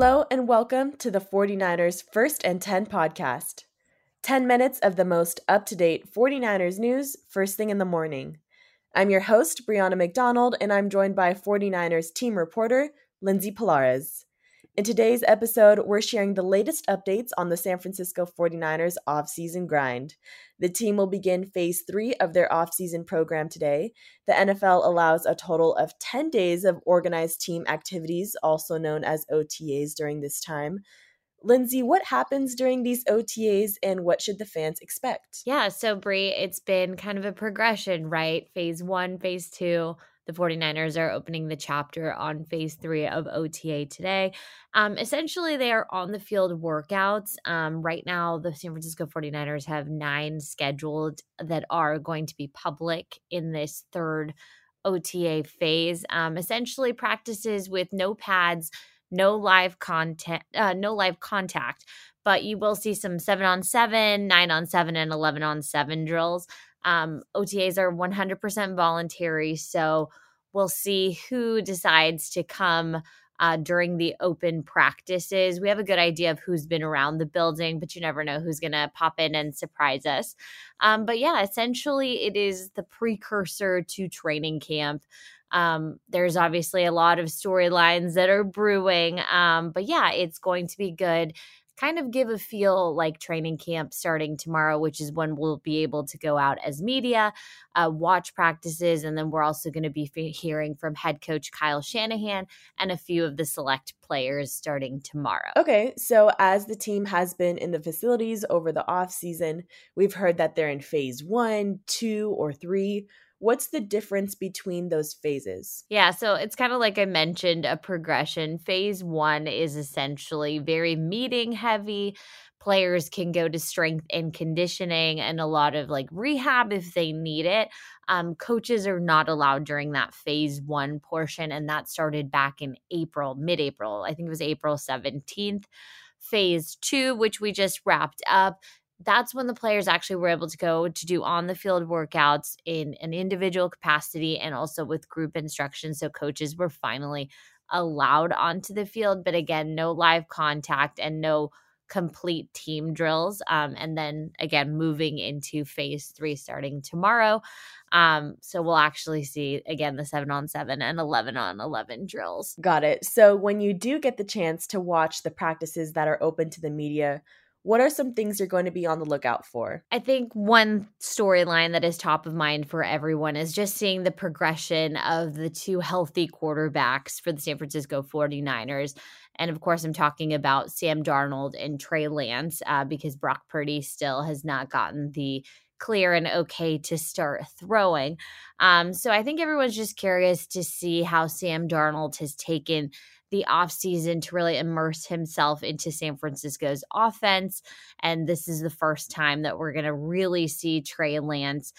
Hello and welcome to the 49ers First and 10 podcast. 10 minutes of the most up to date 49ers news first thing in the morning. I'm your host, Brianna McDonald, and I'm joined by 49ers team reporter, Lindsay Pallares. In today's episode, we're sharing the latest updates on the San Francisco 49ers offseason grind. The team will begin phase three of their offseason program today. The NFL allows a total of 10 days of organized team activities, also known as OTAs, during this time. Lindsay, what happens during these OTAs and what should the fans expect? Yeah, so Brie, it's been kind of a progression, right? Phase one, phase two the 49ers are opening the chapter on phase three of OTA today. Um, essentially, they are on the field workouts. Um, right now, the San Francisco 49ers have nine scheduled that are going to be public in this third OTA phase. Um, essentially, practices with no pads, no live content, uh, no live contact, but you will see some seven on seven, nine on seven, and 11 on seven drills. Um, OTAs are 100% voluntary. So we'll see who decides to come uh, during the open practices. We have a good idea of who's been around the building, but you never know who's going to pop in and surprise us. Um, but yeah, essentially, it is the precursor to training camp. Um, there's obviously a lot of storylines that are brewing, um, but yeah, it's going to be good kind of give a feel like training camp starting tomorrow, which is when we'll be able to go out as media, uh, watch practices, and then we're also going to be f- hearing from head coach Kyle Shanahan and a few of the select players starting tomorrow. Okay, so as the team has been in the facilities over the off season, we've heard that they're in phase one, two, or three What's the difference between those phases? Yeah, so it's kind of like I mentioned a progression. Phase one is essentially very meeting heavy. Players can go to strength and conditioning and a lot of like rehab if they need it. Um, coaches are not allowed during that phase one portion, and that started back in April, mid April. I think it was April 17th phase two, which we just wrapped up that's when the players actually were able to go to do on the field workouts in an individual capacity and also with group instruction. So coaches were finally allowed onto the field, but again, no live contact and no complete team drills. Um, and then again, moving into phase three starting tomorrow. Um, so we'll actually see again the seven on seven and 11 on 11 drills. Got it. So when you do get the chance to watch the practices that are open to the media, what are some things you're going to be on the lookout for? I think one storyline that is top of mind for everyone is just seeing the progression of the two healthy quarterbacks for the San Francisco 49ers. And of course, I'm talking about Sam Darnold and Trey Lance uh, because Brock Purdy still has not gotten the clear and okay to start throwing. Um, so I think everyone's just curious to see how Sam Darnold has taken the offseason to really immerse himself into San Francisco's offense. And this is the first time that we're going to really see Trey Lance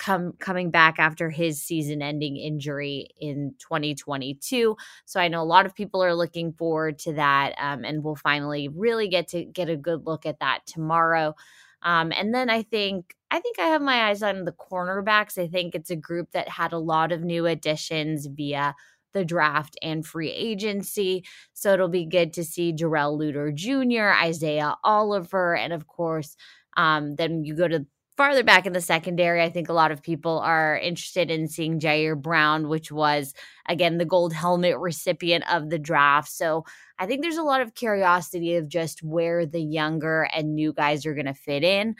come coming back after his season-ending injury in 2022. So I know a lot of people are looking forward to that, um, and we'll finally really get to get a good look at that tomorrow. Um, and then I think I think I have my eyes on the cornerbacks. I think it's a group that had a lot of new additions via the draft and free agency. So it'll be good to see Darrell Luter Jr., Isaiah Oliver, and of course, um, then you go to farther back in the secondary, I think a lot of people are interested in seeing Ji'Ayir Brown, which was, again, the gold helmet recipient of the draft. So I think there's a lot of curiosity of just where the younger and new guys are going to fit in.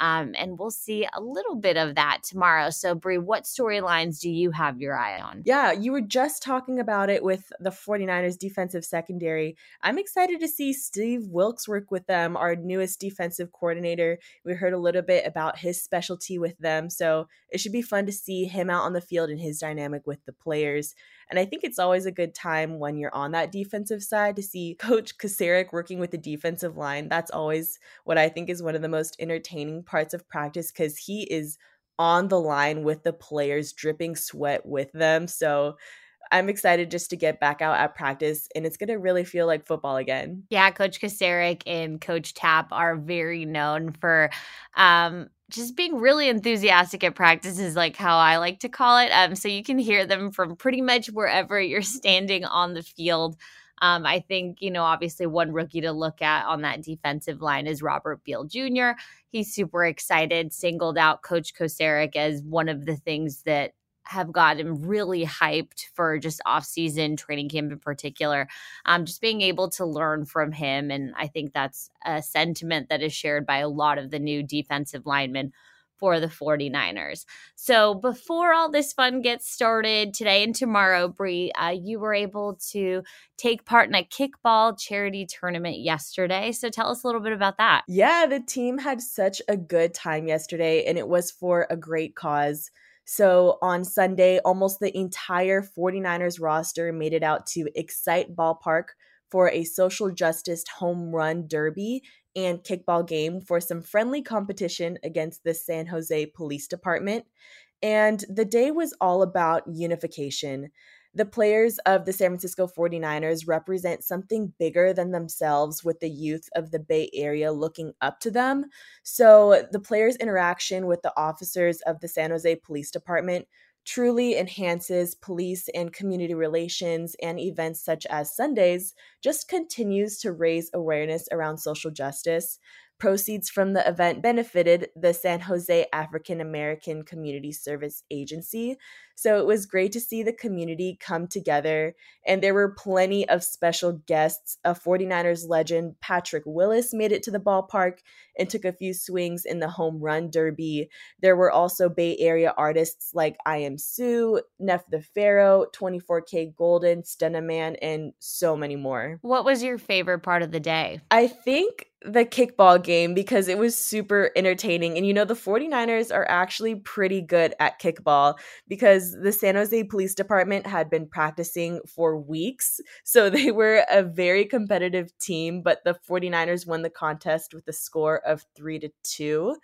Um, and we'll see a little bit of that tomorrow. So, Brie, what storylines do you have your eye on? Yeah, you were just talking about it with the 49ers defensive secondary. I'm excited to see Steve Wilks work with them, our newest defensive coordinator. We heard a little bit about his specialty with them. So, it should be fun to see him out on the field and his dynamic with the players. And I think it's always a good time when you're on that defensive side to see Coach Kocurek working with the defensive line. That's always what I think is one of the most entertaining parts of practice because he is on the line with the players, dripping sweat with them. So I'm excited just to get back out at practice and it's going to really feel like football again. Yeah, Coach Kocurek and Coach Tapp are very known for um, just being really enthusiastic at practice is like how I like to call it. Um, so you can hear them from pretty much wherever you're standing on the field. Um, I think, you know, obviously one rookie to look at on that defensive line is Robert Beal Jr. He's super excited, singled out Coach Kocurek as one of the things that have gotten really hyped for just off-season training camp in particular um, just being able to learn from him and i think that's a sentiment that is shared by a lot of the new defensive linemen for the 49ers. So before all this fun gets started today and tomorrow, Brie, uh, you were able to take part in a kickball charity tournament yesterday. So tell us a little bit about that. Yeah, the team had such a good time yesterday, and it was for a great cause. So on Sunday, almost the entire 49ers roster made it out to Excite Ballpark for a social justice home run derby and kickball game for some friendly competition against the San Jose Police Department. And the day was all about unification. The players of the San Francisco 49ers represent something bigger than themselves with the youth of the Bay Area looking up to them. So, the players' interaction with the officers of the San Jose Police Department truly enhances police and community relations, and events such as Sundays just continues to raise awareness around social justice. Proceeds from the event benefited the San Jose African American Community Service Agency. So it was great to see the community come together, and there were plenty of special guests. A 49ers legend, Patrick Willis, made it to the ballpark and took a few swings in the home run derby. There were also Bay Area artists like I Am Sue, Nef the Pharaoh, 24kGoldn, Stunna Man, and so many more. What was your favorite part of the day? I think the kickball game because it was super entertaining. And you know, the 49ers are actually pretty good at kickball because the San Jose Police Department had been practicing for weeks. So they were a very competitive team, but the 49ers won the contest with a score of three to two.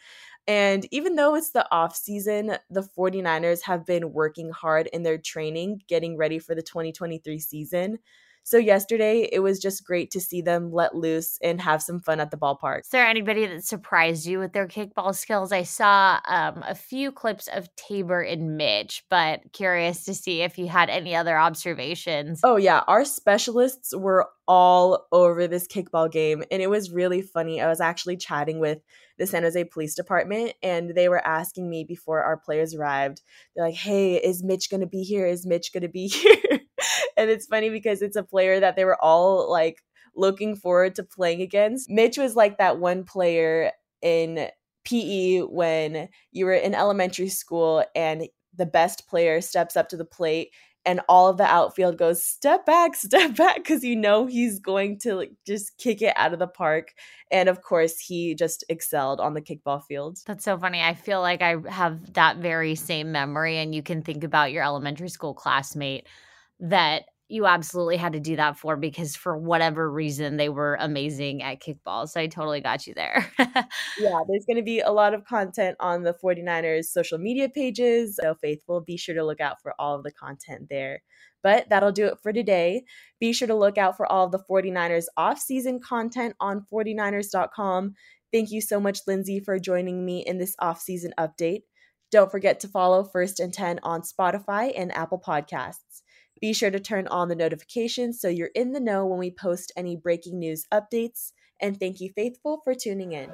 And even though it's the off season, the 49ers have been working hard in their training, getting ready for the 2023 season. So yesterday, it was just great to see them let loose and have some fun at the ballpark. Is there anybody that surprised you with their kickball skills? I saw um, a few clips of Taybor and Mitch, but curious to see if you had any other observations. Oh, yeah. Our specialists were all over this kickball game, and it was really funny. I was actually chatting with the San Jose Police Department, and they were asking me before our players arrived, they're like, hey, is Mitch going to be here? Is Mitch going to be here? and it's funny because it's a player that they were all like looking forward to playing against. Mitch was like that one player in PE when you were in elementary school and the best player steps up to the plate and all of the outfield goes step back step back because you know he's going to like just kick it out of the park. And of course he just excelled on the kickball field. That's so funny. I feel like i have that very same memory and you can think about your elementary school classmate that you absolutely had to do that for because for whatever reason they were amazing at kickball. So I totally got you there. yeah, there's going to be a lot of content on the 49ers social media pages. So faithful, be sure to look out for all of the content there. But that'll do it for today. Be sure to look out for all of the 49ers off-season content on 49ers.com. Thank you so much, Lindsay, for joining me in this off-season update. Don't forget to follow First and 10 on Spotify and Apple Podcasts. Be sure to turn on the notifications so you're in the know when we post any breaking news updates. And thank you, Faithful, for tuning in.